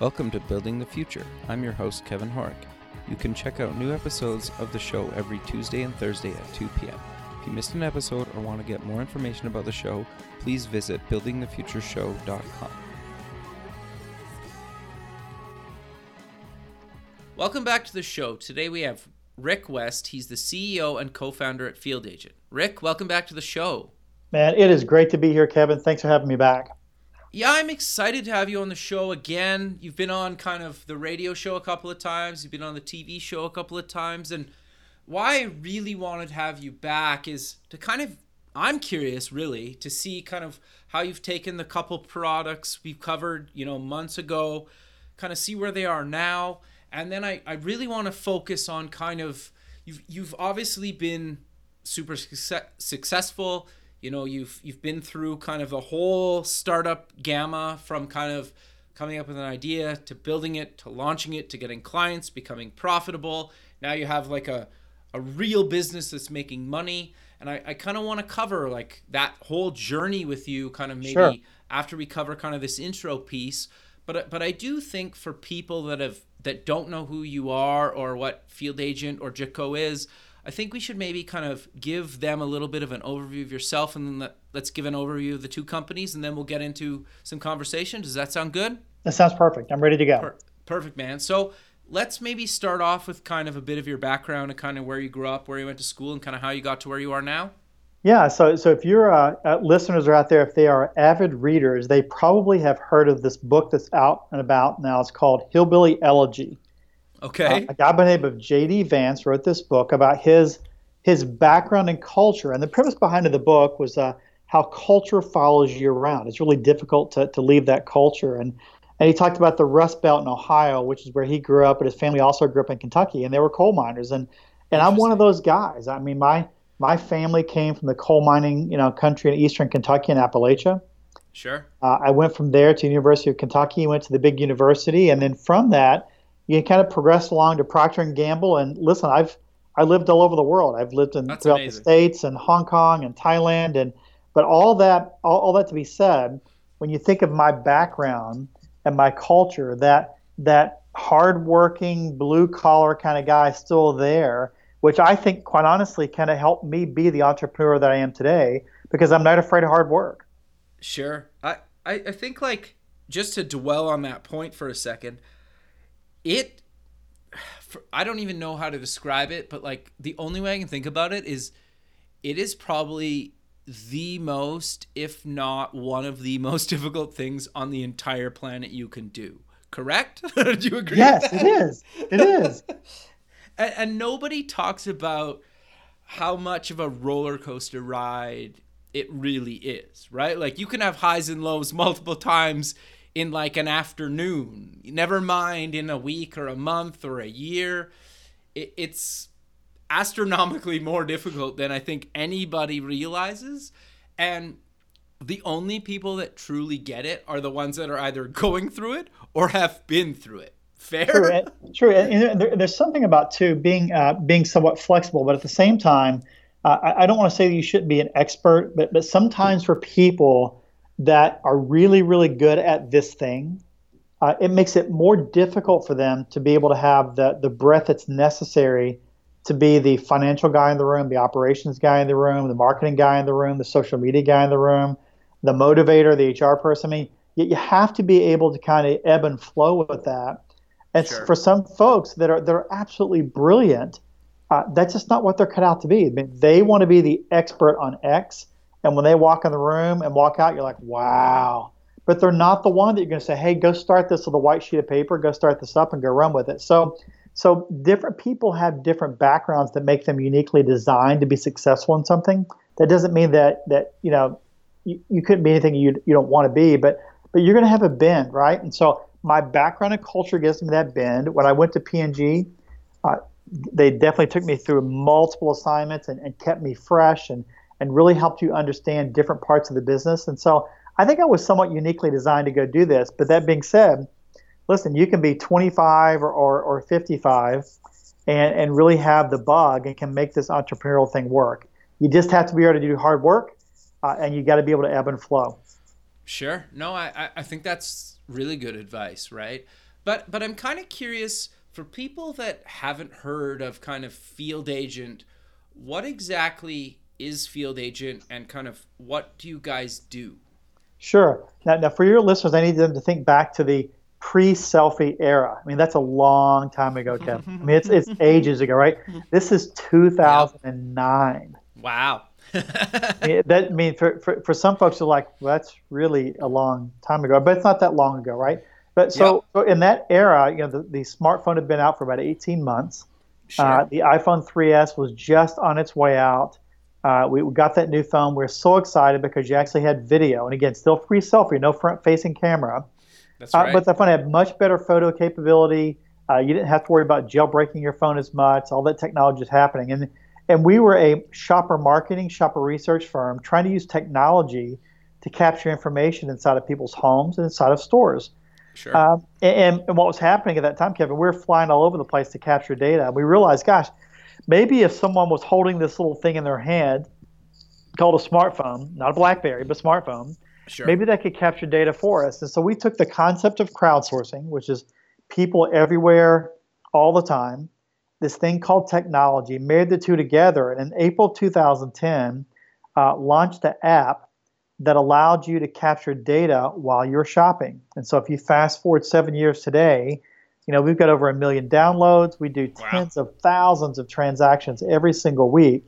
Welcome to Building the Future. I'm your host, Kevin Horek. You can check out new episodes of the show every Tuesday and Thursday at 2 p.m. If you missed an episode or want to get more information about the show, please visit buildingthefutureshow.com. Welcome back to the show. Today we have Rick West. He's the CEO and co founder at Field Agent. Rick, welcome back to the show. Man, it is great to be here, Kevin. Thanks for having me back. Yeah, I'm excited to have you on the show again. You've been on kind of the radio show a couple of times, you've been on the TV show a couple of times. And why I really wanted to have you back is to kind of, I'm curious really, to see kind of how you've taken the couple products we've covered, you know, months ago, kind of see where they are now. And then I, I really want to focus on kind of, you've, you've obviously been super success, successful you know you've you've been through kind of the whole startup gamma from kind of coming up with an idea to building it to launching it to getting clients becoming profitable. Now you have like a a real business that's making money. And i, I kind of want to cover like that whole journey with you kind of maybe sure. after we cover kind of this intro piece. But but i do think for people that have that don't know who you are or what field agent or Jicco is I think we should maybe kind of give them a little bit of an overview of yourself, and then let, let's give an overview of the two companies, and then we'll get into some conversation. Does that sound good? That sounds perfect. I'm ready to go. Per- perfect, man. So let's maybe start off with kind of a bit of your background and kind of where you grew up, where you went to school, and kind of how you got to where you are now. Yeah, so so if your uh, uh, listeners are out there, if they are avid readers, they probably have heard of this book that's out and about now. It's called Hillbilly Elegy. Okay. Uh, a guy by the name of J.D. Vance wrote this book about his his background and culture. And the premise behind the book was uh, how culture follows you around. It's really difficult to, to leave that culture. And and he talked about the Rust Belt in Ohio, which is where he grew up, but his family also grew up in Kentucky, and they were coal miners. And and I'm one of those guys. I mean, my my family came from the coal mining, you know, country in eastern Kentucky and Appalachia. Sure. Uh, I went from there to University of Kentucky, went to the big university, and then from that, you can kind of progress along to Procter and Gamble. And listen, I've I lived all over the world. I've lived in That's throughout amazing. the states and Hong Kong and Thailand, and but all that all, all that to be said, when you think of my background and my culture, that that hardworking blue collar kind of guy still there, which I think, quite honestly, kind of helped me be the entrepreneur that I am today because I'm not afraid of hard work. Sure, I I, I think like just to dwell on that point for a second it for, I don't even know how to describe it, but like the only way I can think about it is it is probably the most, if not one of the most difficult things on the entire planet you can do. Correct? do you agree? Yes, it is. It is. and, and nobody talks about how much of a roller coaster ride it really is, right? Like you can have highs and lows multiple times in like an afternoon, never mind in a week or a month or a year. It, it's astronomically more difficult than I think anybody realizes. And the only people that truly get it are the ones that are either going through it or have been through it. Fair. True. True. And there, there's something about too being uh, being somewhat flexible, but at the same time, uh, I, I, don't want to say that you shouldn't be an expert, but but sometimes for people that are really, really good at this thing, uh, it makes it more difficult for them to be able to have the, the breadth that's necessary to be the financial guy in the room, the operations guy in the room, the marketing guy in the room, the social media guy in the room, the motivator, the HR person. I mean, you, you have to be able to kind of ebb and flow with that. And sure. for some folks that are that are absolutely brilliant, uh, that's just not what they're cut out to be. I mean, they want to be the expert on X, and when they walk in the room and walk out, you're like, wow. But they're not the one that you're going to say, hey, go start this with a white sheet of paper, go start this up and go run with it. So, so different people have different backgrounds that make them uniquely designed to be successful in something. That doesn't mean that that you know you, you couldn't be anything you you don't want to be, but but you're going to have a bend, right? And so my background and culture gives me that bend. When I went to P&G, uh, they definitely took me through multiple assignments and, and kept me fresh and and really helped you understand different parts of the business. And so I think I was somewhat uniquely designed to go do this. But that being said, listen, you can be 25 or, or, or 55 and, and really have the bug and can make this entrepreneurial thing work. You just have to be able to do hard work uh, and you got to be able to ebb and flow. Sure. No, I, I think that's really good advice, right? But but I'm kind of curious for people that haven't heard of kind of field agent, what exactly is field agent and kind of what do you guys do? Sure. Now, now for your listeners, I need them to think back to the pre-selfie era. I mean, that's a long time ago, Kevin. I mean, it's it's ages ago, right? This is 2009. Wow. that I mean, for, for, for some folks, are like, well, that's really a long time ago, but it's not that long ago, right? But so, yep. so in that era, you know, the, the smartphone had been out for about 18 months. Sure. Uh, the iPhone 3S was just on its way out. Uh, we, got that new phone. We are so excited because you actually had video, and again, still free selfie, no front-facing camera. That's right. Uh, but the phone had much better photo capability. Uh, you didn't have to worry about jailbreaking your phone as much. All that technology is happening, and and we were a shopper marketing, shopper research firm trying to use technology to capture information inside of people's homes and inside of stores. Sure. Um, and, and, what was happening at that time, Kevin, we were flying all over the place to capture data. We realized, gosh, maybe if someone was holding this little thing in their hand called a smartphone, not a BlackBerry, but smartphone, sure. maybe that could capture data for us. And so we took the concept of crowdsourcing, which is people everywhere all the time, this thing called technology, married the two together, and in April 2010, uh, launched an app that allowed you to capture data while you're shopping. And so if you fast forward seven years today, you know, we've got over a million downloads. We do tens wow. of thousands of transactions every single week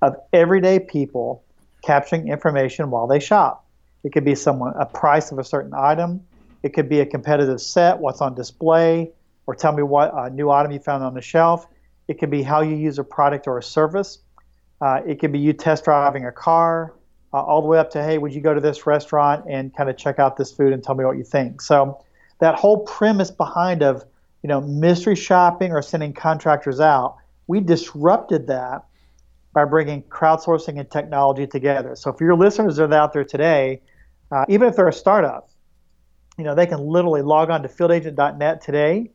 of everyday people capturing information while they shop. It could be someone a price of a certain item. It could be a competitive set, what's on display, or tell me what uh, new item you found on the shelf. It could be how you use a product or a service. Uh, it could be you test driving a car, uh, all the way up to, hey, would you go to this restaurant and kind of check out this food and tell me what you think? So that whole premise behind of, you know, mystery shopping or sending contractors out, we disrupted that by bringing crowdsourcing and technology together. So if your listeners are out there today, uh, even if they're a startup, you know, they can literally log on to fieldagent.net today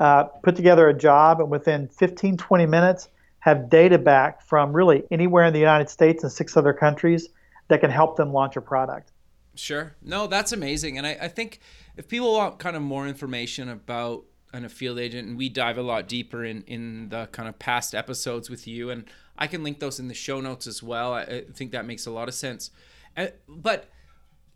uh, put together a job and within 15, 20 minutes have data back from really anywhere in the United States and six other countries that can help them launch a product. Sure. No, that's amazing. And I, I think if people want kind of more information about an a field agent and we dive a lot deeper in, in the kind of past episodes with you and I can link those in the show notes as well. I, I think that makes a lot of sense. Uh, but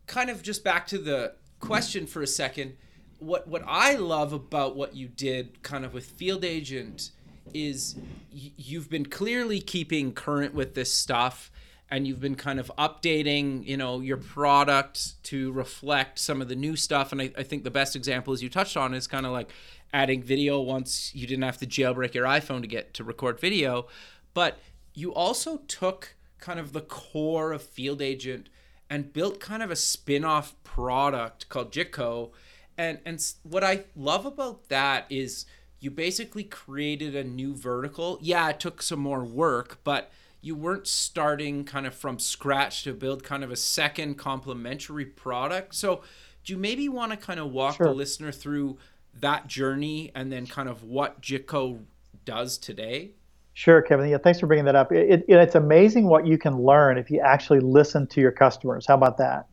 kind of just back to the question for a second what what I love about what you did kind of with Field Agent is y- you've been clearly keeping current with this stuff and you've been kind of updating you know your product to reflect some of the new stuff. And I, I think the best example as you touched on is kind of like adding video once you didn't have to jailbreak your iphone to get to record video. But you also took kind of the core of field agent and built kind of a spin-off product called Jicco. And and what I love about that is you basically created a new vertical. Yeah, it took some more work, but you weren't starting kind of from scratch to build kind of a second complementary product. So, do you maybe want to kind of walk sure. the listener through that journey and then kind of what Jicco does today? Sure, Kevin. Yeah, thanks for bringing that up. It, it, it's amazing what you can learn if you actually listen to your customers. How about that?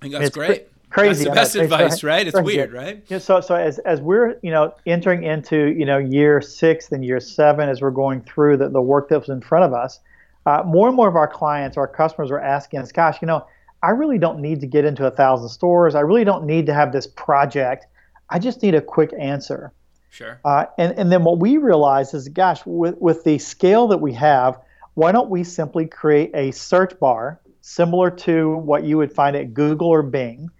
I think that's it's great crazy. That's the best advice, right? It's weird, right? Yeah, so so as as we're you know entering into you know year six and year seven as we're going through the, the work that was in front of us, uh, more and more of our clients, our customers are asking us, gosh, you know, I really don't need to get into a thousand stores. I really don't need to have this project. I just need a quick answer. Sure. Uh, and and then what we realize is, gosh, with with the scale that we have, why don't we simply create a search bar similar to what you would find at Google or Bing?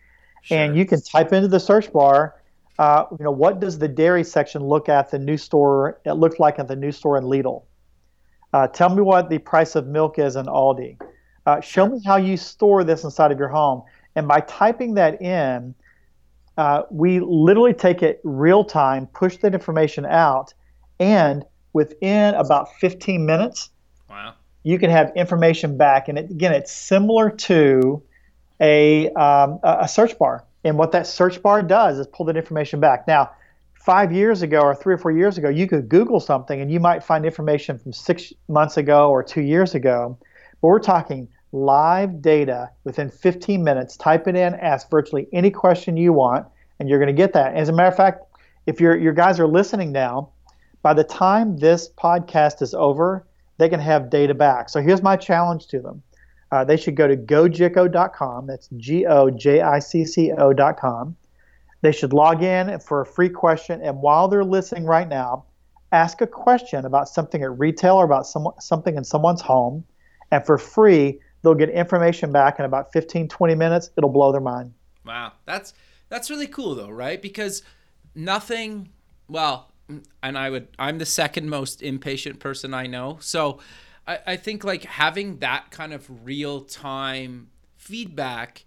Sure. And you can type into the search bar, uh, you know, what does the dairy section look at the new store? It looked like at the new store in Lidl. Uh, tell me what the price of milk is in Aldi. Uh, show me how you store this inside of your home. And by typing that in, uh, we literally take it real time, push that information out, and within about 15 minutes, wow. you can have information back. And it, again, it's similar to a, um, a search bar. And what that search bar does is pull that information back. Now, five years ago or three or four years ago, you could Google something and you might find information from six months ago or two years ago. But we're talking live data within 15 minutes. Type it in, ask virtually any question you want, and you're going to get that. As a matter of fact, if your your guys are listening now, by the time this podcast is over, they can have data back. So here's my challenge to them. Uh, they should go to gojicco.com. That's G O J I C C O.com. They should log in for a free question, and while they're listening right now, ask a question about something at retail or about some, something in someone's home, and for free, they'll get information back in about 15, 20 minutes. It'll blow their mind. Wow, that's that's really cool though, right? Because nothing. Well, and I would. I'm the second most impatient person I know, so I, I think like having that kind of real time feedback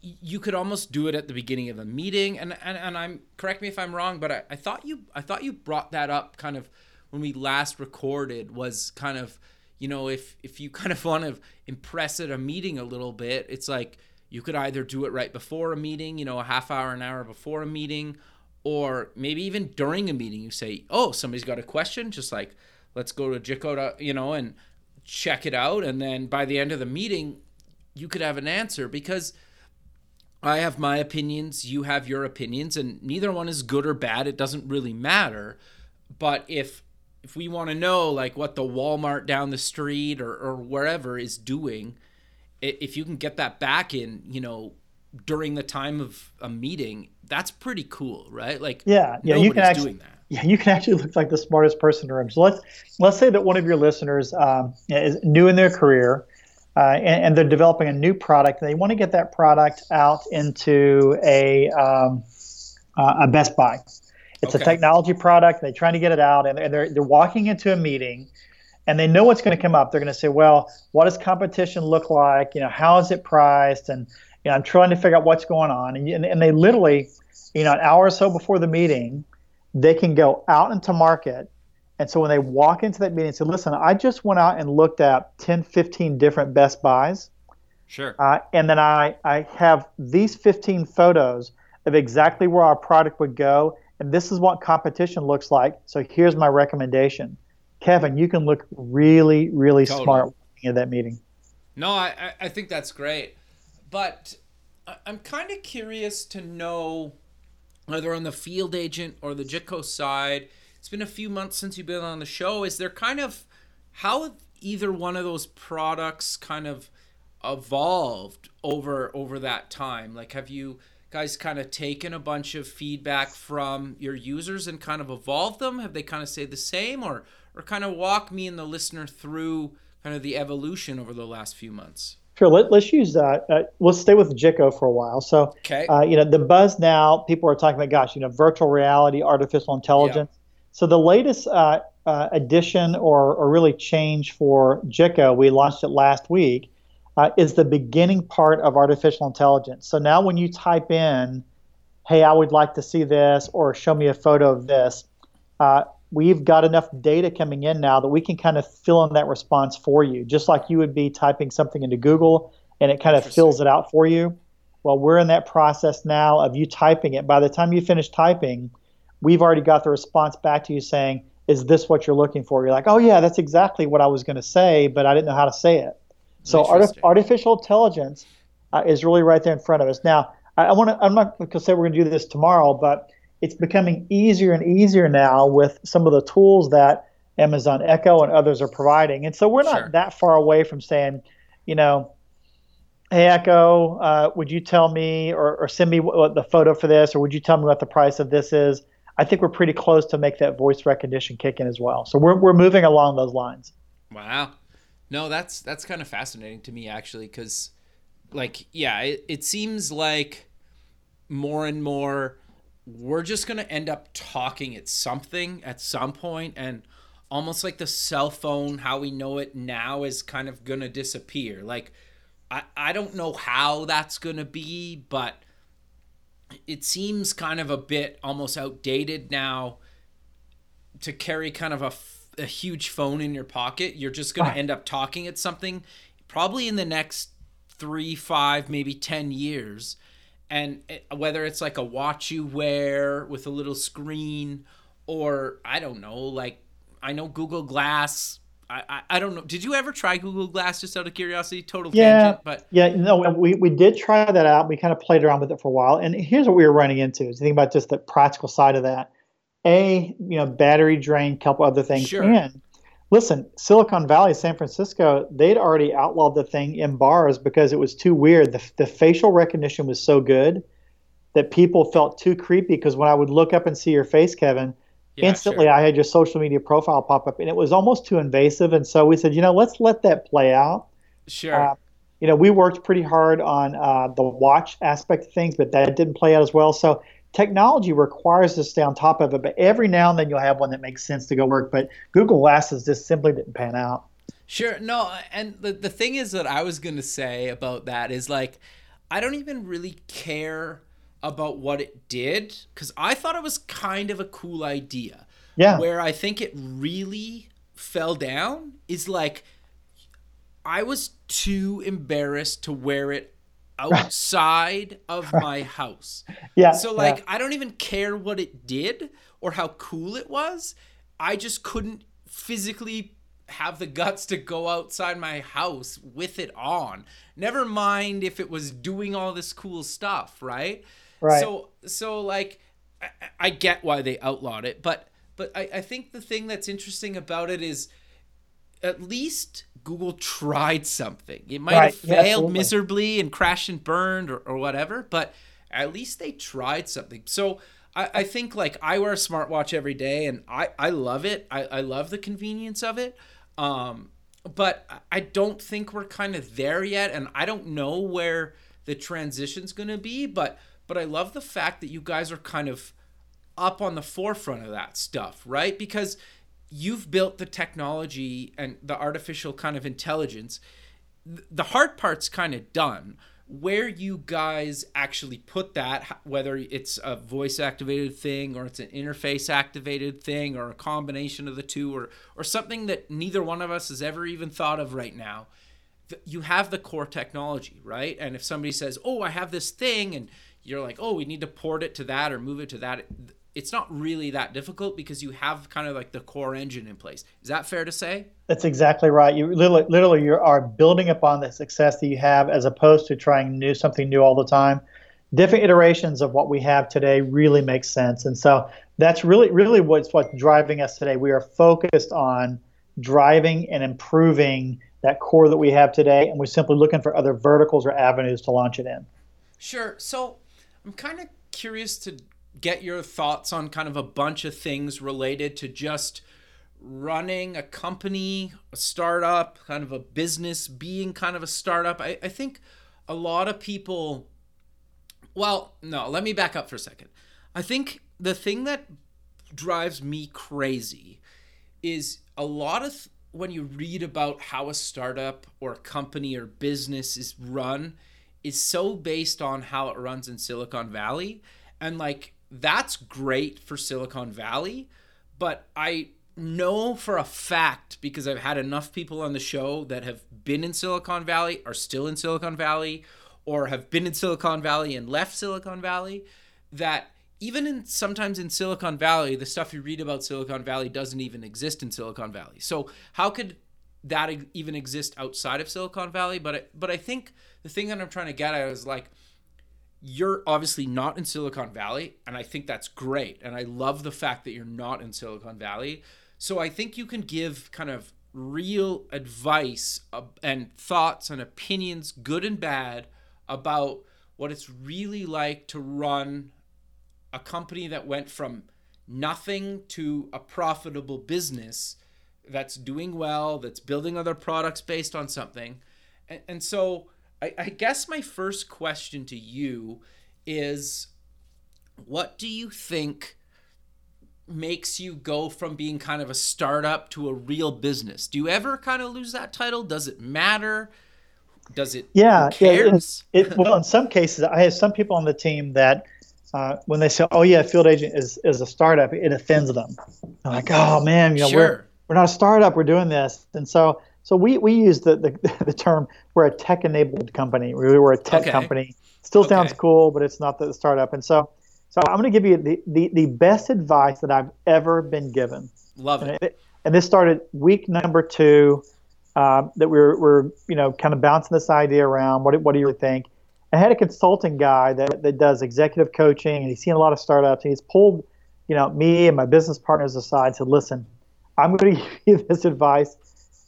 you could almost do it at the beginning of a meeting and and, and i'm correct me if i'm wrong but I, I thought you i thought you brought that up kind of when we last recorded was kind of you know if if you kind of want to impress at a meeting a little bit it's like you could either do it right before a meeting you know a half hour an hour before a meeting or maybe even during a meeting you say oh somebody's got a question just like let's go to Jicco, you know and check it out and then by the end of the meeting you could have an answer because I have my opinions, you have your opinions, and neither one is good or bad. It doesn't really matter. But if if we want to know like what the Walmart down the street or, or wherever is doing, if you can get that back in, you know, during the time of a meeting, that's pretty cool, right? Like yeah, yeah, you can actually yeah, you can actually look like the smartest person in the room. So let's let's say that one of your listeners um, is new in their career uh, and, and, they're developing a new product. They want to get that product out into a um, uh, a Best Buy. It's okay. a technology product. They're trying to get it out, and they're they're walking into a meeting, and they know what's going to come up. They're going to say, "Well, what does competition look like? You know, how is it priced?" And you know, I'm trying to figure out what's going on. And, and, and they literally, you know, an hour or so before the meeting, they can go out into market and so when they walk into that meeting and say, listen, I just went out and looked at 10, 15 different Best Buys. Sure. Uh, and then I, I have these 15 photos of exactly where our product would go. And this is what competition looks like. So here's my recommendation. Kevin, you can look really, really totally. smart in that meeting. No, I, I think that's great. But I'm kind of curious to know whether on the field agent or the Jicco side – it's been a few months since you've been on the show. Is there kind of how either one of those products kind of evolved over over that time? Like have you guys kind of taken a bunch of feedback from your users and kind of evolved them? Have they kind of stayed the same or or kind of walk me and the listener through kind of the evolution over the last few months? Sure. Let, us use that. Uh, let's stay with Jicco for a while. So, okay. uh, you know, the buzz now, people are talking about, gosh, you know, virtual reality, artificial intelligence. So the latest uh, uh, addition or, or really change for Jicco, we launched it last week, uh, is the beginning part of artificial intelligence. So now when you type in, hey, I would like to see this, or show me a photo of this, uh, we've got enough data coming in now that we can kind of fill in that response for you, just like you would be typing something into Google and it kind of fills it out for you. Well, we're in that process now of you typing it. By the time you finish typing, we've already got the response back to you saying, is this what you're looking for? You're like, oh yeah, that's exactly what I was going to say, but I didn't know how to say it. So artif- artificial intelligence uh, is really right there in front of us. Now, I, I want to. I'm not going to say we're going to do this tomorrow, but it's becoming easier and easier now with some of the tools that Amazon Echo and others are providing. And so we're not sure. that far away from saying, you know, hey Echo, uh, would you tell me or, or send me what, the photo for this, or would you tell me what the price of this is? I think we're pretty close to make that voice recognition kick in as well. So we're we're moving along those lines. Wow. No, that's that's kind of fascinating to me actually cuz like yeah, it, it seems like more and more we're just going to end up talking at something at some point and almost like the cell phone how we know it now is kind of going to disappear. Like I I don't know how that's going to be, but it seems kind of a bit almost outdated now to carry kind of a, a huge phone in your pocket. You're just going to end up talking at something probably in the next three, five, maybe 10 years. And it, whether it's like a watch you wear with a little screen or I don't know, like I know Google Glass I, I, I don't know. Did you ever try Google Glass just out of curiosity? Total yeah, tangent, but yeah, no, we, we did try that out. We kind of played around with it for a while, and here's what we were running into: is think about just the practical side of that. A, you know, battery drain, couple other things, Sure. and listen, Silicon Valley, San Francisco, they'd already outlawed the thing in bars because it was too weird. The, the facial recognition was so good that people felt too creepy. Because when I would look up and see your face, Kevin, yeah, instantly sure. I had your social media profile pop up, and it was almost too invasive. And so we said, you know, let's let that play out. Sure. Uh, you know, we worked pretty hard on uh, the watch aspect of things, but that didn't play out as well. So technology requires us to stay on top of it, but every now and then you'll have one that makes sense to go work. But Google Glasses just simply didn't pan out. Sure. No, and the the thing is that I was gonna say about that is like, I don't even really care about what it did because I thought it was kind of a cool idea. Yeah. Where I think it really fell down is like, I was too embarrassed to wear it outside of my house. Yeah. So yeah. like I don't even care what it did or how cool it was. I just couldn't physically have the guts to go outside my house with it on. Never mind if it was doing all this cool stuff, right? Right. So so like I, I get why they outlawed it, but but I, I think the thing that's interesting about it is at least Google tried something. It might Right. have failed absolutely. miserably and crashed and burned or, or whatever, but at least they tried something. So I, I think like I wear a smartwatch every day and I, I love it. I, I love the convenience of it. Um, but I- don't think we're kind of there yet, and I don't know where the transition's gonna be, but but I love the fact that you guys are kind of up on the forefront of that stuff, right? Because you've built the technology and the artificial kind of intelligence. The hard part's kind of done. Where you guys actually put that, whether it's a voice activated thing or it's an interface activated thing or a combination of the two or or something that neither one of us has ever even thought of right now you have the core technology, right? And if somebody says, "Oh, I have this thing," and you're like, "Oh, we need to port it to that or move it to that," it's not really that difficult because you have kind of like the core engine in place. Is that fair to say? That's exactly right. You literally, literally you are building upon the success that you have as opposed to trying new something new all the time. Different iterations of what we have today really make sense. And so that's really really what's what's driving us today. We are focused on driving and improving that core that we have today and we're simply looking for other verticals or avenues to launch it in. Sure. So I'm kind of curious to get your thoughts on kind of a bunch of things related to just running a company, a startup, kind of a business, being kind of a startup. I, I think a lot of people, well, no, let me back up for a second. I think the thing that drives me crazy is a lot of when you read about how a startup or a company or business is run is so based on how it runs in Silicon Valley and like that's great for Silicon Valley but I know for a fact because I've had enough people on the show that have been in Silicon Valley are still in Silicon Valley or have been in Silicon Valley and left Silicon Valley that even in sometimes in Silicon Valley, the stuff you read about Silicon Valley doesn't even exist in Silicon Valley. So how could that even exist outside of Silicon Valley? But I, but I think the thing that I'm trying to get at is like you're obviously not in Silicon Valley, and I think that's great. And I love the fact that you're not in Silicon Valley. So I think you can give kind of real advice and thoughts and opinions, good and bad, about what it's really like to run a company that went from nothing to a profitable business that's doing well, that's building other products based on something. And, and so I, I guess my first question to you is what do you think makes you go from being kind of a startup to a real business? Do you ever kind of lose that title? Does it matter? Does it? Yeah, yeah. cares? It, well, in some cases, I have some people on the team that uh, when they say, "Oh yeah, field agent is is a startup," it offends them. They're like, "Oh man, you know, we're we're not a startup. We're doing this." And so so we we use the the, the term we're a tech enabled company. We we're a tech Okay. company. Still sounds cool, but it's not the startup. And so so I'm going to give you the, the the best advice that I've ever been given. Love And it. it, And this started week number two uh, that we were, we're, you know, kind of bouncing this idea around. What, what do you think? I had a consulting guy that, that does executive coaching, and he's seen a lot of startups. And he's pulled, you know, me and my business partners aside. Said, "Listen, I'm going to give you this advice,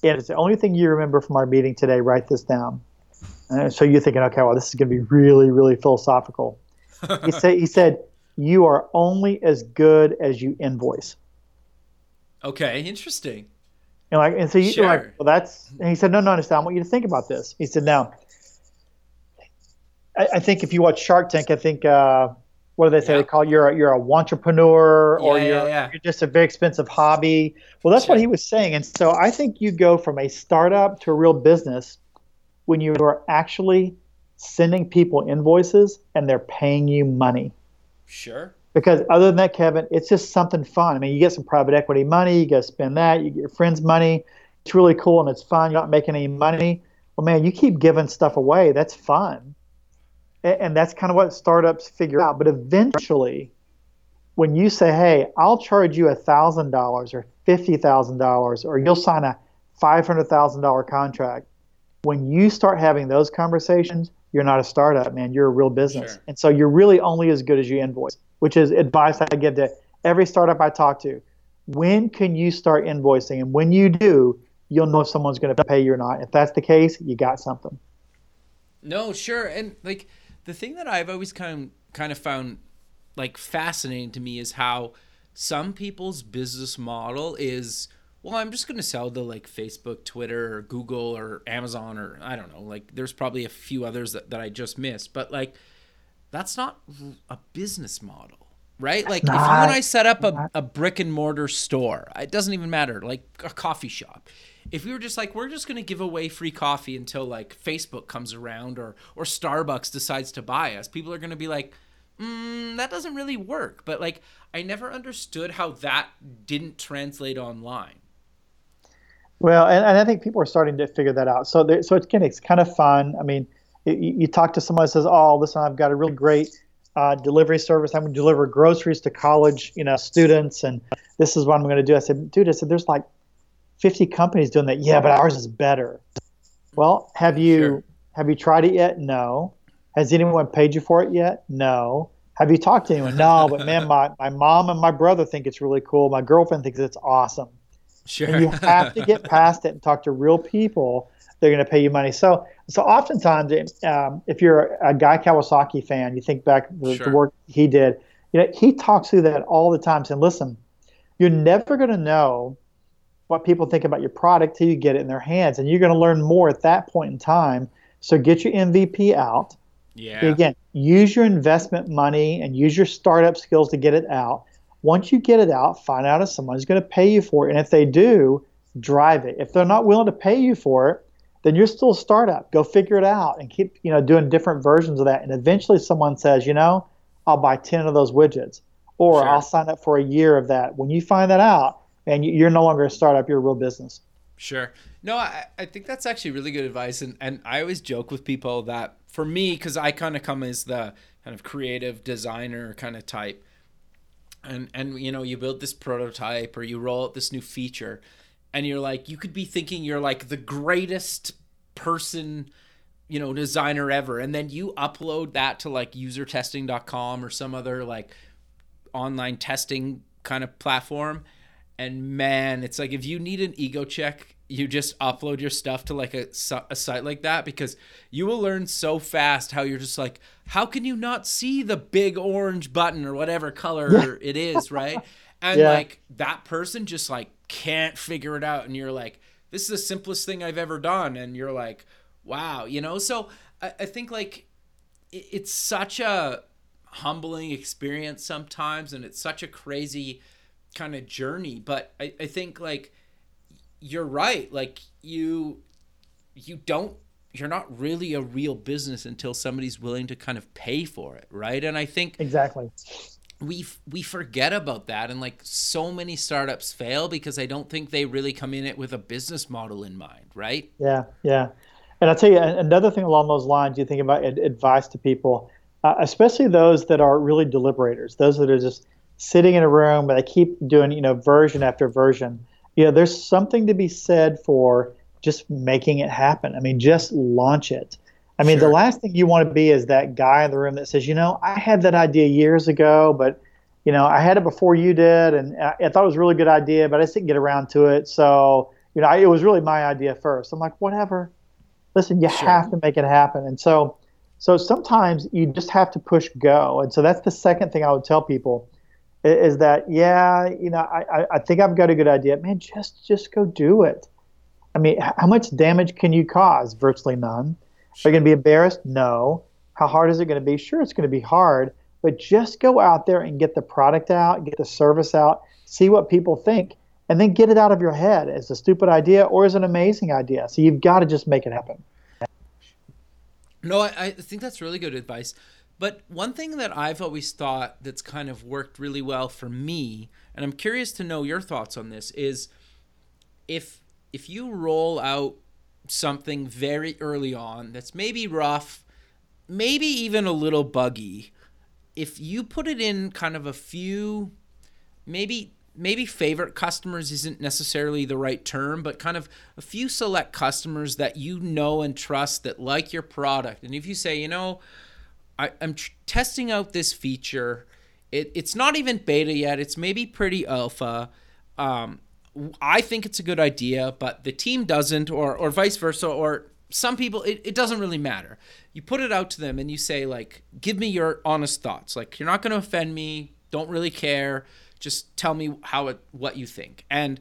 and it's the only thing you remember from our meeting today. Write this down." And so you're thinking, okay, well, this is going to be really, really philosophical. he said, he said, you are only as good as you invoice. Okay, interesting. And like, and so you, sure. like, well, that's. And he said, no, no, understand. I want you to think about this. He said, now, I, I think if you watch Shark Tank, I think uh, what do they say? Yeah. They call you, you're a, you're a entrepreneur or yeah, you're, yeah, you're just a very expensive hobby. Well, that's sure. what he was saying. And so I think you go from a startup to a real business when you are actually sending people invoices and they're paying you money. Sure. Because other than that, Kevin, it's just something fun. I mean, you get some private equity money, you go spend that, you get your friends' money. It's really cool and it's fun. You're not making any money. Well, man, you keep giving stuff away. That's fun. And that's kind of what startups figure out. But eventually, when you say, hey, I'll charge you $1,000 or $50,000 or you'll sign a $500,000 contract, when you start having those conversations, you're not a startup, man. You're a real business. Sure. And so you're really only as good as you invoice, which is advice I give to every startup I talk to. When can you start invoicing? And when you do, you'll know if someone's going to pay you or not. If that's the case, you got something. No, sure. And like the thing that I've always kind of kind of found like fascinating to me is how some people's business model is well, I'm just going to sell to like Facebook, Twitter, or Google, or Amazon, or I don't know. Like, there's probably a few others that, that I just missed, but like, that's not a business model, right? Like, not, if you and I set up a, a brick and mortar store, it doesn't even matter, like a coffee shop. If we were just like, we're just going to give away free coffee until like Facebook comes around or, or Starbucks decides to buy us, people are going to be like, mm, that doesn't really work. But like, I never understood how that didn't translate online well, and, and I think people are starting to figure that out. So, there, so it's, again, it's kind of fun. I mean, you, you talk to someone that says, "Oh, listen, I've got a really great uh, delivery service. I'm going to deliver groceries to college, you know, students, and this is what I'm going to do." I said, "Dude, I said there's like 50 companies doing that. Yeah, but ours is better." Well, have you sure. have you tried it yet? No. Has anyone paid you for it yet? No. Have you talked to anyone? No, but man, my, my mom and my brother think it's really cool. My girlfriend thinks it's awesome. Sure. And you have to get past it and talk to real people. They're going to pay you money. So, so oftentimes, um, if you're a Guy Kawasaki fan, you think back the, sure. the work he did. You know, he talks through that all the time. Saying, "Listen, you're never going to know what people think about your product till you get it in their hands, and you're going to learn more at that point in time. So, get your MVP out. Yeah. Again, use your investment money and use your startup skills to get it out once you get it out, find out if someone's going to pay you for it. And if they do, drive it. If they're not willing to pay you for it, then you're still a startup. Go figure it out and keep, you know, doing different versions of that. And eventually someone says, you know, I'll buy 10 of those widgets or sure. I'll sign up for a year of that. When you find that out and you're no longer a startup, you're a real business. Sure. No, I, I think that's actually really good advice. And, and I always joke with people that for me, because I kind of come as the kind of creative designer kind of type, and and you know you build this prototype or you roll out this new feature and you're like you could be thinking you're like the greatest person you know designer ever and then you upload that to like usertesting.com or some other like online testing kind of platform and man it's like if you need an ego check you just upload your stuff to like a, a site like that because you will learn so fast how you're just like how can you not see the big orange button or whatever color yeah. it is right and yeah. like that person just like can't figure it out and you're like this is the simplest thing i've ever done and you're like wow you know so i, I think like it, it's such a humbling experience sometimes and it's such a crazy kind of journey but I, I think like you're right. Like you you don't you're not really a real business until somebody's willing to kind of pay for it, right? And I think Exactly. We we forget about that and like so many startups fail because I don't think they really come in it with a business model in mind, right? Yeah, yeah. And I'll tell you another thing along those lines. You think about advice to people, uh, especially those that are really deliberators, those that are just sitting in a room and they keep doing you know version after version you know, there's something to be said for just making it happen. I mean, just launch it. I mean, sure. the last thing you want to be is that guy in the room that says, you know, I had that idea years ago, but you know, I had it before you did, and I, I thought it was a really good idea, but I just didn't get around to it. So, you know, I, it was really my idea first. I'm like, whatever. Listen, you sure. have to make it happen. And so, so sometimes you just have to push go. And so that's the second thing I would tell people is that yeah, you know, I, I think I've got a good idea. Man, just just go do it. I mean, how much damage can you cause? Virtually none. Are you going to be embarrassed? No. How hard is it going to be? Sure, it's going to be hard, but just go out there and get the product out, get the service out, see what people think, and then get it out of your head as a stupid idea or as an amazing idea. So you've got to just make it happen. No, I, I think that's really good advice. But one thing that I've always thought that's kind of worked really well for me, and I'm curious to know your thoughts on this, is if if you roll out something very early on that's maybe rough, maybe even a little buggy, if you put it in kind of a few maybe maybe favorite customers isn't necessarily the right term, but kind of a few select customers that you know and trust that like your product. And if you say, you know, I, am tr- testing out this feature, it, it's not even beta yet, it's maybe pretty alpha. Um, I think it's a good idea, but the team doesn't, or, or vice versa, or some people, it, it doesn't really matter. You put it out to them and you say, like, give me your honest thoughts. Like, you're not going to offend me, don't really care. Just tell me how it what you think. And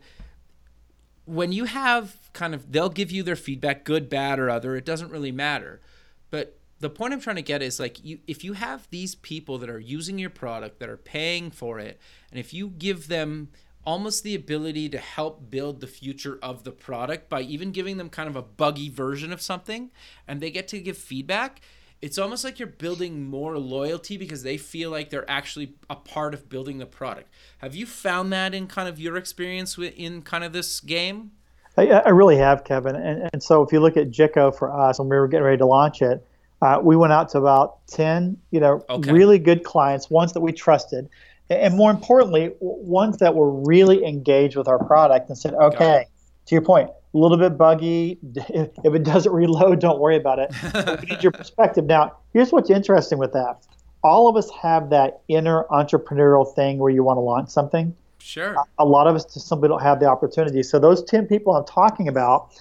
when you have kind of they'll give you their feedback good bad or other. It doesn't really matter. But the point i'm trying to get is like you if you have these people that are using your product that are paying for it and if you give them almost the ability to help build the future of the product by even giving them kind of a buggy version of something and they get to give feedback it's almost like you're building more loyalty because they feel like they're actually a part of building the product. Have you found that in kind of your experience with, in kind of this game? I, I really have, Kevin. And, and so if you look at Jicco for us, when we were getting ready to launch it, uh, we went out to about 10, you know, okay. really good clients, ones that we trusted. And more importantly, ones that were really engaged with our product and said, okay, to your point, a little bit buggy. If it doesn't reload, don't worry about it. we need your perspective. Now, here's what's interesting with that. All of us have that inner entrepreneurial thing where you want to launch something. Sure. A lot of us just simply don't have the opportunity. So those 10 people I'm talking about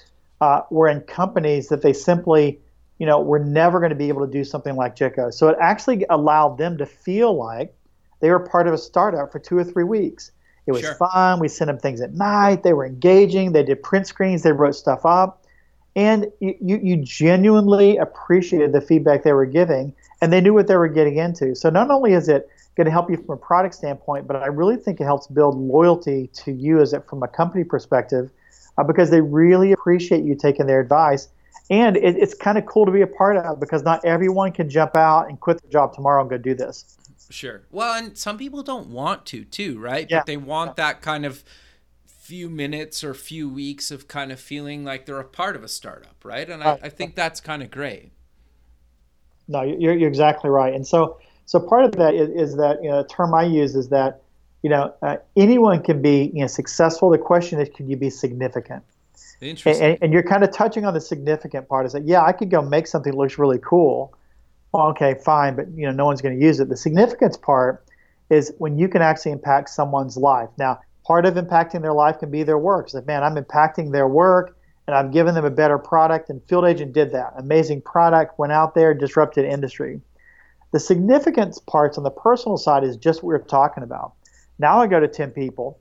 uh, were in companies that they simply, you know, were never going to be able to do something like Jicco. So it actually allowed them to feel like they were part of a startup for two or three weeks. It was sure. fun. We sent them things at night. They were engaging. They did print screens. They wrote stuff up. And you, you, you genuinely appreciated the feedback they were giving, and they knew what they were getting into. So not only is it going to help you from a product standpoint, but I really think it helps build loyalty to you as it from a company perspective, uh, because they really appreciate you taking their advice. And it, it's kind of cool to be a part of because not everyone can jump out and quit their job tomorrow and go do this. Sure. Well, and some people don't want to too, right? Yeah. But they want that kind of few minutes or few weeks of kind of feeling like they're a part of a startup, right? And I, I think that's kind of great. No, you're, you're exactly right. And so, so part of that is, is that, you know, the term I use is that, you know, uh, anyone can be, you know, successful. The question is, can you be significant? Interesting. And, and, you're kind of touching on the significant part is that, yeah, I could go make something that looks really cool, well, okay, fine, but you know, no one's going to use it. The significance part is when you can actually impact someone's life. Now, part of impacting their life can be their work. So, man, I'm impacting their work and I've given them a better product. And Field Agent did that. Amazing product, went out there, disrupted industry. The significance parts on the personal side is just what we're talking about. Now I go to 10 people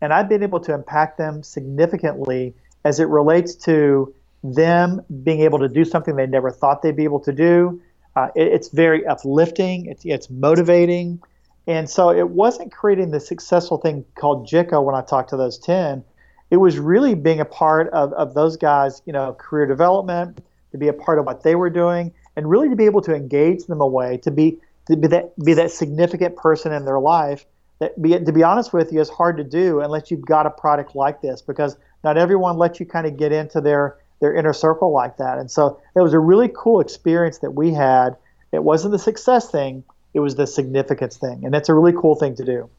and I've been able to impact them significantly as it relates to them being able to do something they never thought they'd be able to do. Uh, it, it's very uplifting. It's it's motivating, and so it wasn't creating the successful thing called Jicco when I talked to those ten. It was really being a part of, of those guys, you know, career development, to be a part of what they were doing, and really to be able to engage them away, to be to be that be that significant person in their life. That be, to be honest with you is hard to do unless you've got a product like this because not everyone lets you kind of get into their their inner circle like that. And so it was a really cool experience that we had. It wasn't the success thing, it was the significance thing. And that's a really cool thing to do.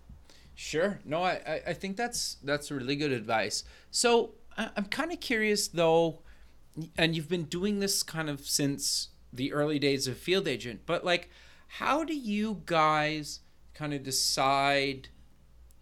Sure. No, I, I think that's that's really good advice. So I'm kind of curious though, and you've been doing this kind of since the early days of Field Agent, but like, how do you guys kind of decide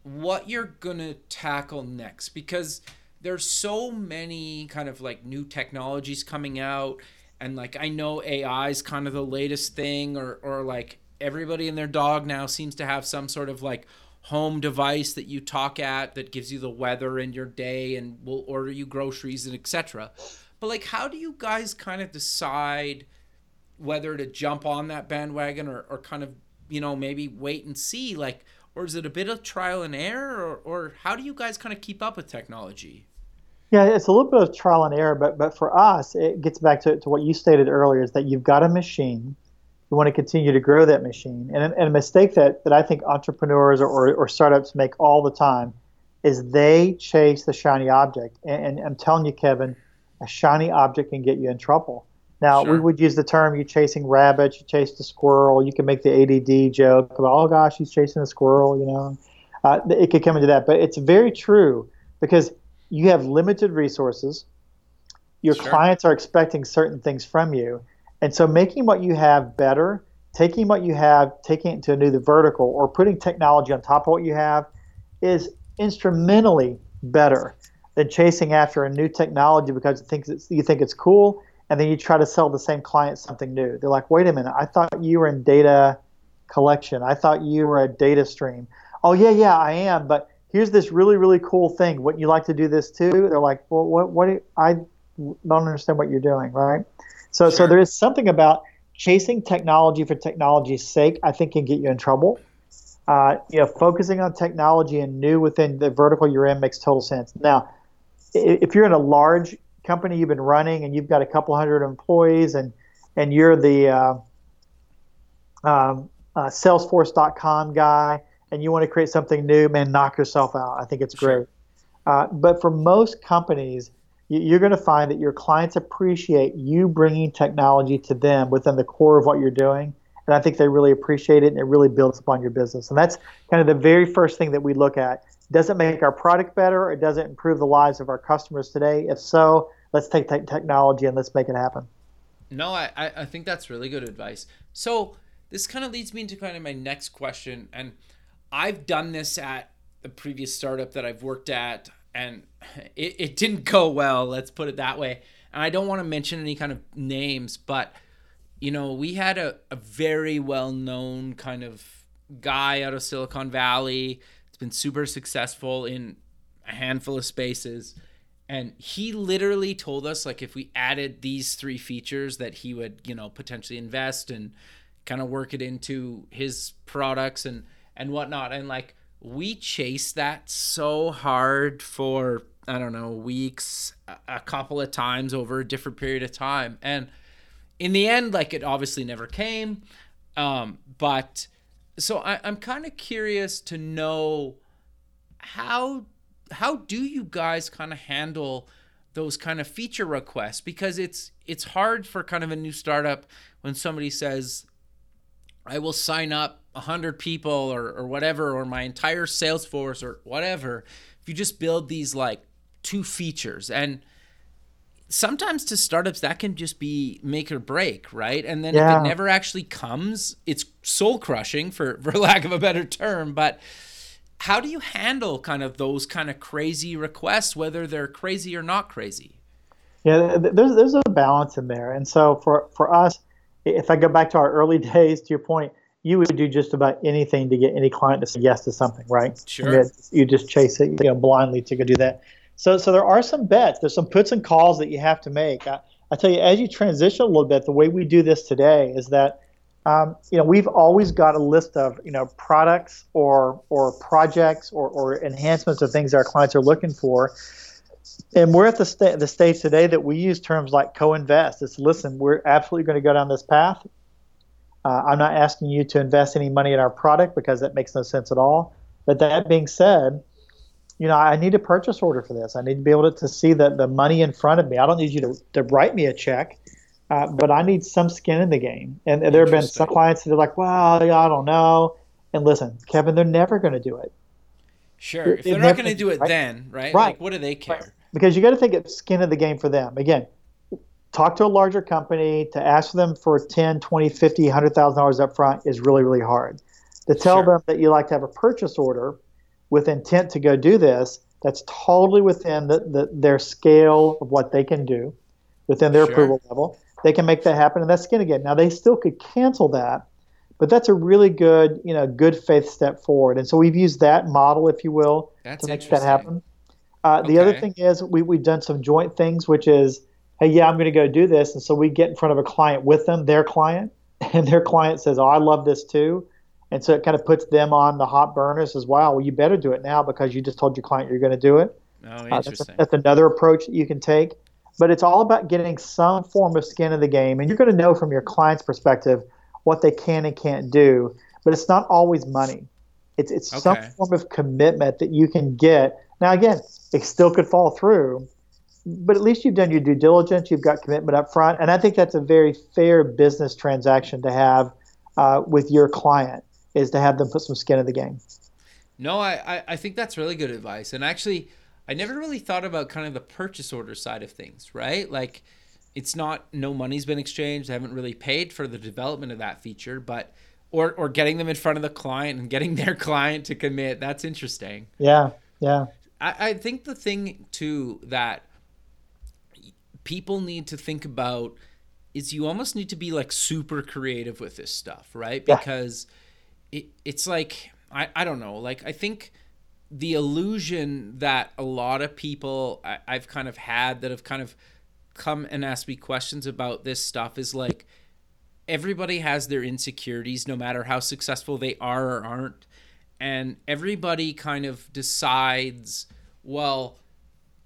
what you're gonna tackle next? Because there's so many kind of like new technologies coming out and like I know AI is kind of the latest thing or or like everybody and their dog now seems to have some sort of like home device that you talk at that gives you the weather in your day and will order you groceries and etc. But like how do you guys kind of decide whether to jump on that bandwagon or, or kind of, you know, maybe wait and see like or is it a bit of trial and error or, or how do you guys kind of keep up with technology? Yeah, it's a little bit of trial and error, but but for us, it gets back to, to what you stated earlier: is that you've got a machine, you want to continue to grow that machine, and, and a mistake that, that I think entrepreneurs or, or, or startups make all the time is they chase the shiny object, and, and, I'm telling you, Kevin, a shiny object can get you in trouble. Now sure. we would use the term you're chasing rabbits, you chase the squirrel. You can make the ADD joke about, oh gosh, he's chasing a squirrel. You know, uh, it could come into that, but it's very true because you have limited resources. Your sure. clients are expecting certain things from you. And so making what you have better, taking what you have, taking it to a new vertical, or putting technology on top of what you have is instrumentally better than chasing after a new technology because it thinks it's, you think it's cool and then you try to sell the same client something new. They're like, wait a minute, I thought you were in data collection. I thought you were a data stream. Oh yeah, yeah, I am, but here's this really really cool thing. Wouldn't you like to do this too? They're like well what what you, i don't understand what you're doing right? So sure. so there is something about chasing technology for technology's sake i think can get you in trouble. Uh, you know focusing on technology and new within the vertical you're in makes total sense. Now if you're in a large company you've been running and you've got a couple hundred employees and and you're the uh, um, uh, salesforce.com guy and you want to create something new, man, knock yourself out. I think it's great. Sure. Uh, but for most companies, you're going to find that your clients appreciate you bringing technology to them within the core of what you're doing. And I think they really appreciate it and it really builds upon your business. And that's kind of the very first thing that we look at. Does it make our product better or does it improve the lives of our customers today? If so, let's take technology and let's make it happen. No, I, I think that's really good advice. So this kind of leads me into kind of my next question. And I've done this at the previous startup that I've worked at, and it, it didn't go well. Let's put it that way. And I don't want to mention any kind of names, but you know, we had a, a very well known kind of guy out of Silicon Valley. It's been super successful in a handful of spaces. And he literally told us like if we added these three features that he would, you know, potentially invest and kind of work it into his products and and whatnot. And like we chased that so hard for I don't know weeks, a couple of times over a different period of time, and in the end, like it obviously never came. Um, but so I, I'm kind of curious to know how how do you guys kind of handle those kind of feature requests because it's it's hard for kind of a new startup when somebody says I will sign up 100 people or, or whatever, or my entire sales force or whatever, if you just build these like two features. And sometimes to startups, that can just be make or break, right? And then yeah. if it never actually comes, it's soul crushing, for, for lack of a better term. But how do you handle kind of those kind of crazy requests, whether they're crazy or not crazy? Yeah, there's there's a balance in there, and so for for us, if I go back to our early days, to your point, you would do just about anything to get any client to say yes to something, right? Sure. You just chase it, you know, blindly to go do that. So, so there are some bets. There's some puts and calls that you have to make. I, I tell you, as you transition a little bit, the way we do this today is that, um, you know, we've always got a list of, you know, products or or projects or, or enhancements of things our clients are looking for. And we're at the, sta- the stage today that we use terms like co-invest. It's listen, we're absolutely going to go down this path. Uh, I'm not asking you to invest any money in our product because that makes no sense at all. But that being said, you know, I need a purchase order for this. I need to be able to, to see the, the money in front of me. I don't need you to, to write me a check, uh, but I need some skin in the game. And, there have been some clients that are like, well, I don't know. And listen, Kevin, they're never going to do it. Sure. If they're not going to do it right? then, right? Right. Like, what do they care? Right. Because you got to think it's skin of the game for them. Again, talk to a larger company to ask them for 10, 20, 50, $100,000 up front is really, really hard. To tell sure. them that you like to have a purchase order with intent to go do this, that's totally within the, the, their scale of what they can do, within their sure. approval level. They can make that happen, and that's skin again. Now they still could cancel that, but that's a really good, you know, good faith step forward. And so we've used that model, if you will, that's to make that happen. Uh, okay. The other thing is we, we've done some joint things, which is, hey, yeah, I'm going to go do this. And so we get in front of a client with them, their client, and their client says, oh, I love this too. And so it kind of puts them on the hot burners as well. Well, you better do it now because you just told your client you're going to do it. Oh, interesting. Uh, that's, that's, another approach that you can take. But it's all about getting some form of skin in the game. And you're going to know from your client's perspective what they can and can't do. But it's not always money. It's, it's okay. some form of commitment that you can get. Now, again, it still could fall through, but at least you've done your due diligence. You've got commitment up front. And I think that's a very fair business transaction to have uh, with your client is to have them put some skin in the game. No, I, I think that's really good advice. And actually, I never really thought about kind of the purchase order side of things, right? Like, it's not no money's been exchanged. I haven't really paid for the development of that feature, but or or getting them in front of the client and getting their client to commit. That's interesting. Yeah, yeah. I, I think the thing too that people need to think about is you almost need to be like super creative with this stuff, right? Because it, it's like I, I don't know. Like i think the illusion that a lot of people I, i've kind of had that have kind of come and asked me questions about this stuff is like everybody has their insecurities no matter how successful they are or aren't and everybody kind of decides well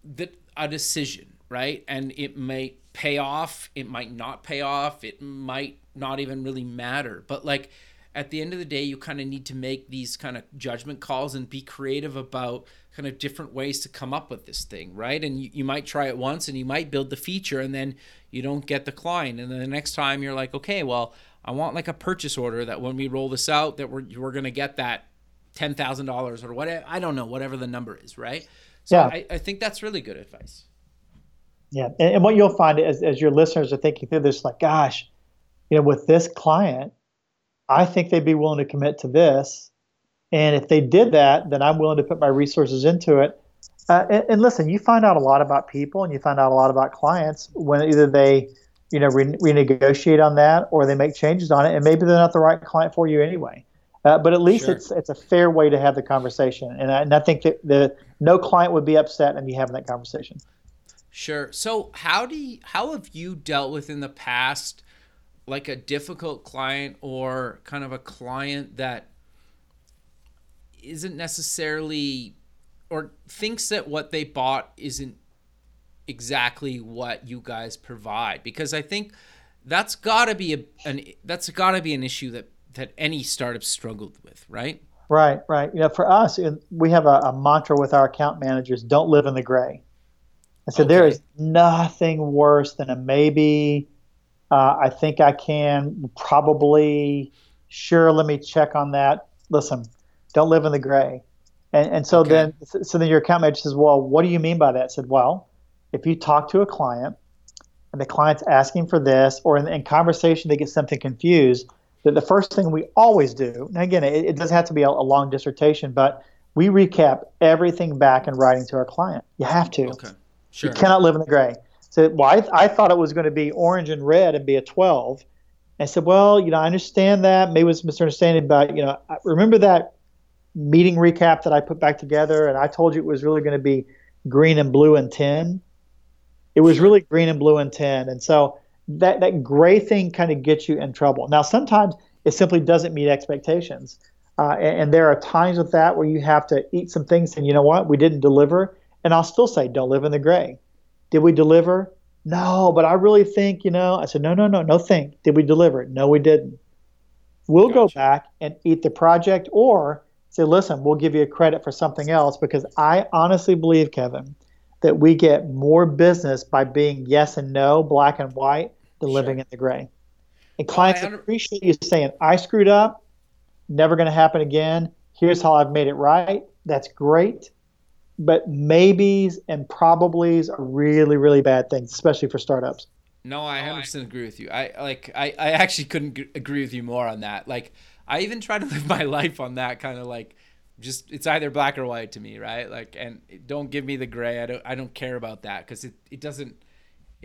that a decision right and it may pay off it might not pay off it might not even really matter but like at the end of the day, you kind of need to make these kind of judgment calls and be creative about kind of different ways to come up with this thing, right? And you, you might try it once and you might build the feature and then you don't get the client. And then the next time you're like, okay, well, I want like a purchase order that when we roll this out, that we're, we're going to get that $10,000 or whatever. I don't know, whatever the number is, right? So yeah. I, I think that's really good advice. Yeah. And, and what you'll find as, as your listeners are thinking through this, like, gosh, you know, with this client, I think they'd be willing to commit to this. And if they did that, then I'm willing to put my resources into it. Uh, and, and, listen, you find out a lot about people and you find out a lot about clients when either they, you know, re- renegotiate on that or they make changes on it, and maybe they're not the right client for you anyway. Uh, but at least sure. it's it's a fair way to have the conversation, and I, and I think that the no client would be upset in me having that conversation. Sure. So how do you, how have you dealt with in the past like a difficult client or kind of a client that isn't necessarily or thinks that what they bought isn't exactly what you guys provide because I think that's got to be a an that's got to be an issue that that any startup struggled with, right? Right, right. You know, for us, we have a, a mantra with our account managers: "Don't live in the gray." I said okay. there is nothing worse than a maybe, uh, I think I can probably, sure, let me check on that. Listen, don't live in the gray. And, and so okay. then, so then your account manager says, well, what do you mean by that? I said, well, if you talk to a client and the client's asking for this, or in, in conversation they get something confused, that the first thing we always do, and again, it, it doesn't have to be a, a, long dissertation, but we recap everything back in writing to our client. You have to. Okay. Sure. You cannot live in the gray said, well, I, I thought it was going to be orange and red and be a 12. I said, well, you know, I understand that. Maybe it was misunderstanding, but, you know, I remember that meeting recap that I put back together and I told you it was really going to be green and blue and 10. It was really green and blue and 10. And so that, that gray thing kind of gets you in trouble. Now, sometimes it simply doesn't meet expectations. Uh, and, and, there are times with that where you have to eat some things and you know what, we didn't deliver. And I'll still say, don't live in the gray. Did we deliver? No, but I really think, you know, I said, no, no, no, no think. Did we deliver it? No, we didn't. We'll gotcha. go back and eat the project or say, listen, we'll give you a credit for something else because I honestly believe, Kevin, that we get more business by being yes and no, black and white, than sure. living in the gray. And clients well, appreciate you saying, I screwed up, never going to happen again. Here's how I've made it right. that's great, but maybes and probablys are really, really bad things, especially for startups. No, I 100% agree with you. I like I, I actually couldn't g- agree with you more on that. Like I even try to live my life on that kind of like just it's either black or white to me, right? Like and don't give me the gray. I don't I don't care about that cuz it it doesn't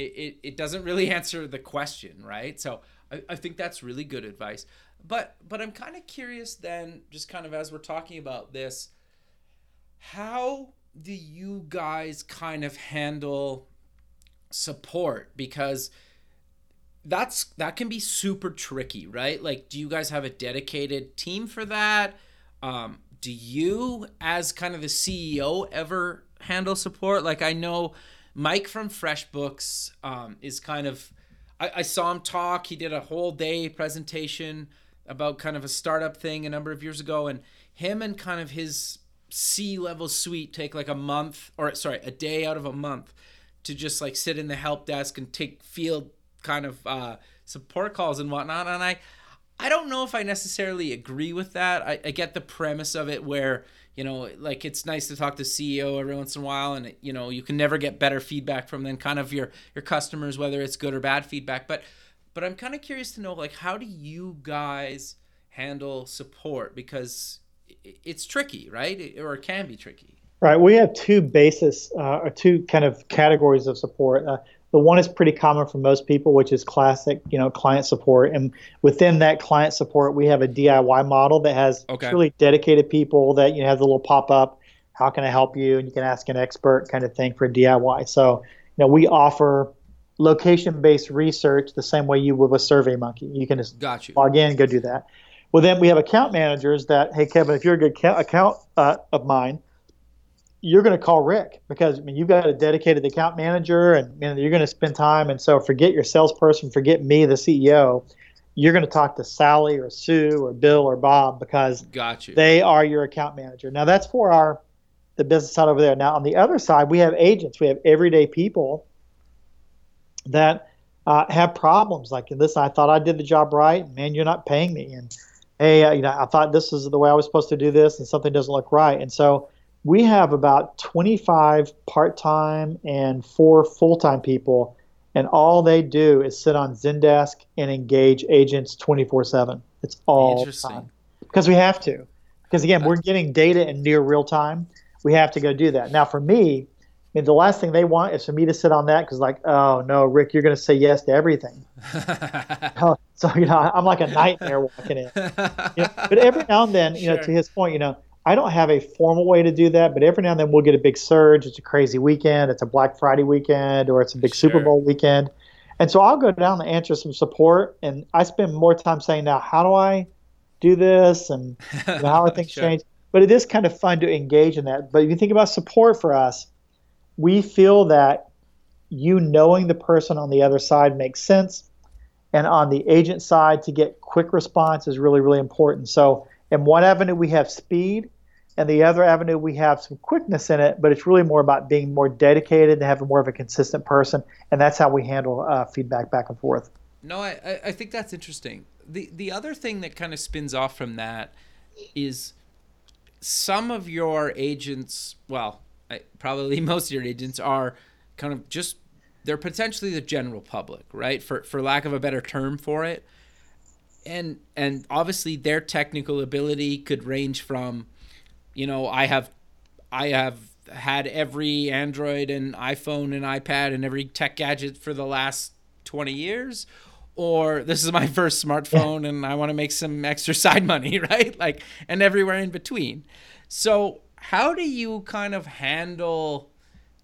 it, it, doesn't really answer the question, right? So I, I think that's really good advice. But but I'm kind of curious then just kind of as we're talking about this how do you guys kind of handle support because that's that can be super tricky, right? Like, do you guys have a dedicated team for that? Um, do you, as kind of the CEO, ever handle support? Like, I know Mike from FreshBooks um, is kind of. I, I saw him talk. He did a whole day presentation about kind of a startup thing a number of years ago, and him and kind of his C level suite take like a month, or sorry, a day out of a month to just like sit in the help desk and take field kind of uh, support calls and whatnot. And I, I don't know if I necessarily agree with that. I, I get the premise of it where you know, like it's nice to talk to CEO every once in a while, and you know, you can never get better feedback from them, kind of your your customers, whether it's good or bad feedback. But but I'm kind of curious to know, like, how do you guys handle support because it's tricky, right? Or it can be tricky. Right. We have two basis, uh, or two kind of categories of support. Uh, the one is pretty common for most people, which is classic, you know, client support. And within that client support, we have a DIY model that has okay. really dedicated people that you know has a little pop up. How can I help you? And you can ask an expert kind of thing for DIY. So, you know, we offer location based research the same way you would with SurveyMonkey. You can just Got you. log in go do that. Well, then we have account managers that, hey, Kevin, if you're a good account uh, of mine, you're going to call Rick because I mean you've got a dedicated account manager and you're going to spend time and so forget your salesperson, forget me, the CEO. You're going to talk to Sally or Sue or Bill or Bob because gotcha. they are your account manager. Now that's for our the business side over there. Now on the other side, we have agents. We have everyday people that uh, have problems like this. I thought I did the job right, and man, you're not paying me. And hey, uh, you know, I thought this is the way I was supposed to do this, and something doesn't look right. And so we have about 25 part-time and four full-time people and all they do is sit on zendesk and engage agents 24-7 it's all time because we have to because again we're getting data in near real time we have to go do that now for me I mean, the last thing they want is for me to sit on that because, like, oh no, Rick, you're going to say yes to everything. Oh, so you know, I'm like a nightmare walking in. You know, but every now and then, you sure. know, to his point, you know, I don't have a formal way to do that, but every now and then we'll get a big surge. It's a crazy weekend. It's a Black Friday weekend, or it's a big sure. Super Bowl weekend. And so I'll go down and answer some support, and I spend more time saying, now, how do I do this, and you know, how are things sure. changed? But it is kind of fun to engage in that. But if you think about support for us, we feel that you knowing the person on the other side makes sense, and on the agent side, to get quick response is really, really important. So in one avenue, we have speed, and the other avenue, we have some quickness in it, but it's really more about being more dedicated and having more of a consistent person, and that's how we handle uh, feedback back and forth. No, I, I think that's interesting. The the other thing that kind of spins off from that is some of your agents, well, I, probably most of your agents are kind of just they're potentially the general public, right? For for lack of a better term for it and and obviously their technical ability could range from you know i have i have had every android and iphone and ipad and every tech gadget for the last 20 years or this is my first smartphone and i want to make some extra side money right? Like and everywhere in between. So how do you kind of handle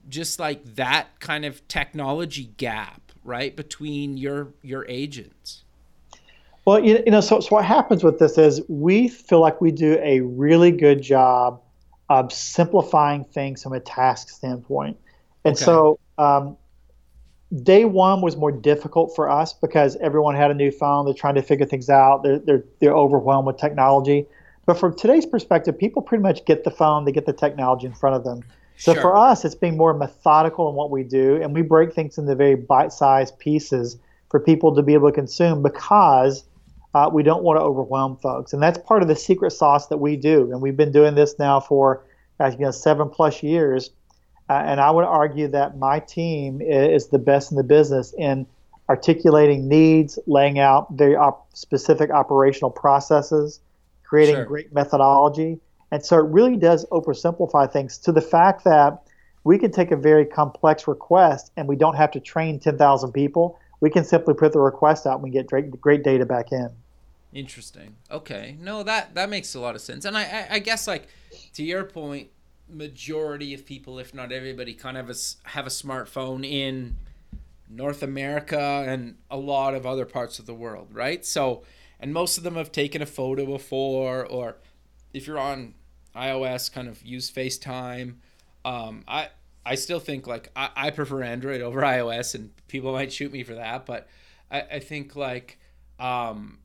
just like that kind of technology gap right between your your agents well, you, you know, so, so what happens with this is we feel like we do a really good job of simplifying things from a task standpoint. And okay. so um, day one was more difficult for us because everyone had a new phone. They're trying to figure things out. They're, they're, they're overwhelmed with technology. But from today's perspective, people pretty much get the phone, they get the technology in front of them. So sure. for us, it's being more methodical in what we do, and we break things into very bite-sized pieces for people to be able to consume because – uh, we don't want to overwhelm folks. And that's part of the secret sauce that we do. And we've been doing this now for you know, seven plus years. Uh, and I would argue that my team is the best in the business in articulating needs, laying out very op- specific operational processes, creating Sure. great methodology. And so it really does oversimplify things to the fact that we can take a very complex request and we don't have to train 10,000 people. We can simply put the request out and we get great, great data back in. Interesting. Okay. No, that that makes a lot of sense. And I, I, I guess like to your point, majority of people, if not everybody, kind of has, have a smartphone in North America and a lot of other parts of the world, right? So, and most of them have taken a photo before, or if you're on iOS, kind of use FaceTime. Um, I I still think like I, I prefer Android over iOS, and people might shoot me for that, but I, I think like um,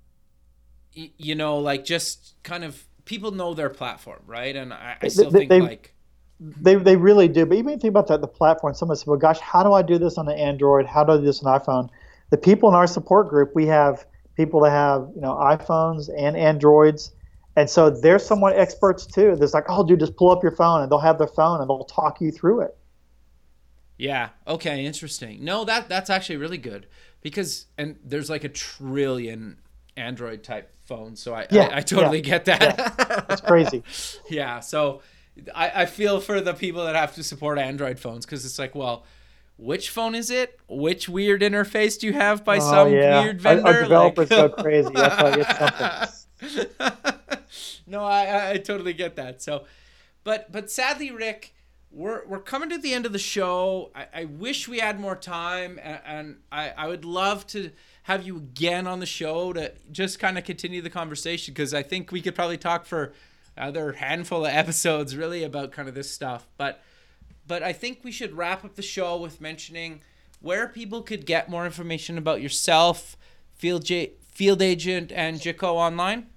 you know, like just kind of people know their platform, right? And I, I still they- think they- like They, they really do. But even think about that, the platform. Someone said, well, gosh, how do I do this on an Android? How do I do this on iPhone? The people in our support group, we have people that have, you know, iPhones and Androids. And so they're somewhat experts too. There's like, oh, dude, just pull up your phone and they'll have their phone and they'll talk you through it. Yeah. Okay. Interesting. No, that that's actually really good because and there's like a trillion Android type phones, so I Yeah, I, I totally yeah, get that. It's crazy. yeah. So I I feel for the people that have to support Android phones because it's like, well, which phone is it? Which weird interface do you have by Oh, some yeah. weird vendor? our developers Like- go crazy. That's why something. no, I, I- I totally get that. So, but but sadly, Rick, we're we're coming to the end of the show. I, I wish we had more time, and, and I I would love to have you again on the show to just kind of continue the conversation because I think we could probably talk for another handful of episodes really about kind of this stuff. But but I think we should wrap up the show with mentioning where people could get more information about yourself, Field J, Field Agent, and Jicco online.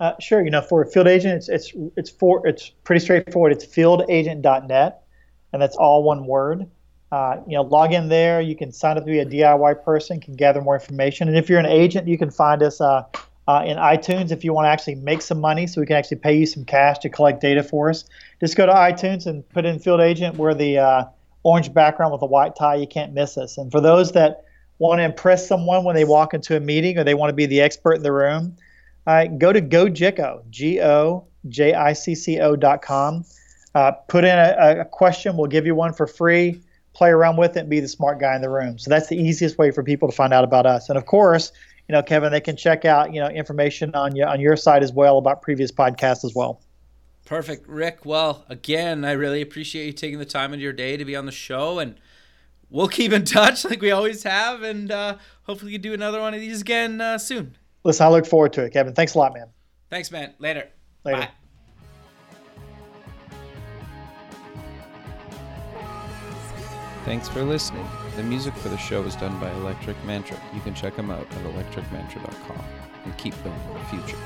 Uh, sure. You know, for field agent, it's it's it's for it's pretty straightforward. It's fieldagent.net, and that's all one word. Uh, you know, log in there. You can sign up to be a DIY person, can gather more information, and if you're an agent, you can find us uh, uh, in iTunes if you want to actually make some money, so we can actually pay you some cash to collect data for us. Just go to iTunes and put in field agent. We're the uh, orange background with a white tie. You can't miss us. And for those that want to impress someone when they walk into a meeting or they want to be the expert in the room, uh, go to GoJicco, G O J I C C O dot com. Uh, put in a, a question. We'll give you one for free. Play around with it and be the smart guy in the room. So that's the easiest way for people to find out about us. And of course, you know, Kevin, they can check out you know information on your on your site as well about previous podcasts as well. Perfect, Rick. Well, again, I really appreciate you taking the time of your day to be on the show, and we'll keep in touch like we always have, and uh, hopefully, we can do another one of these again uh, soon. Listen, I look forward to it, Kevin. Thanks a lot, man. Thanks, man. Later. Later. Bye. Thanks for listening. The music for the show is done by Electric Mantra. You can check them out at electricmantra.com and keep building the future.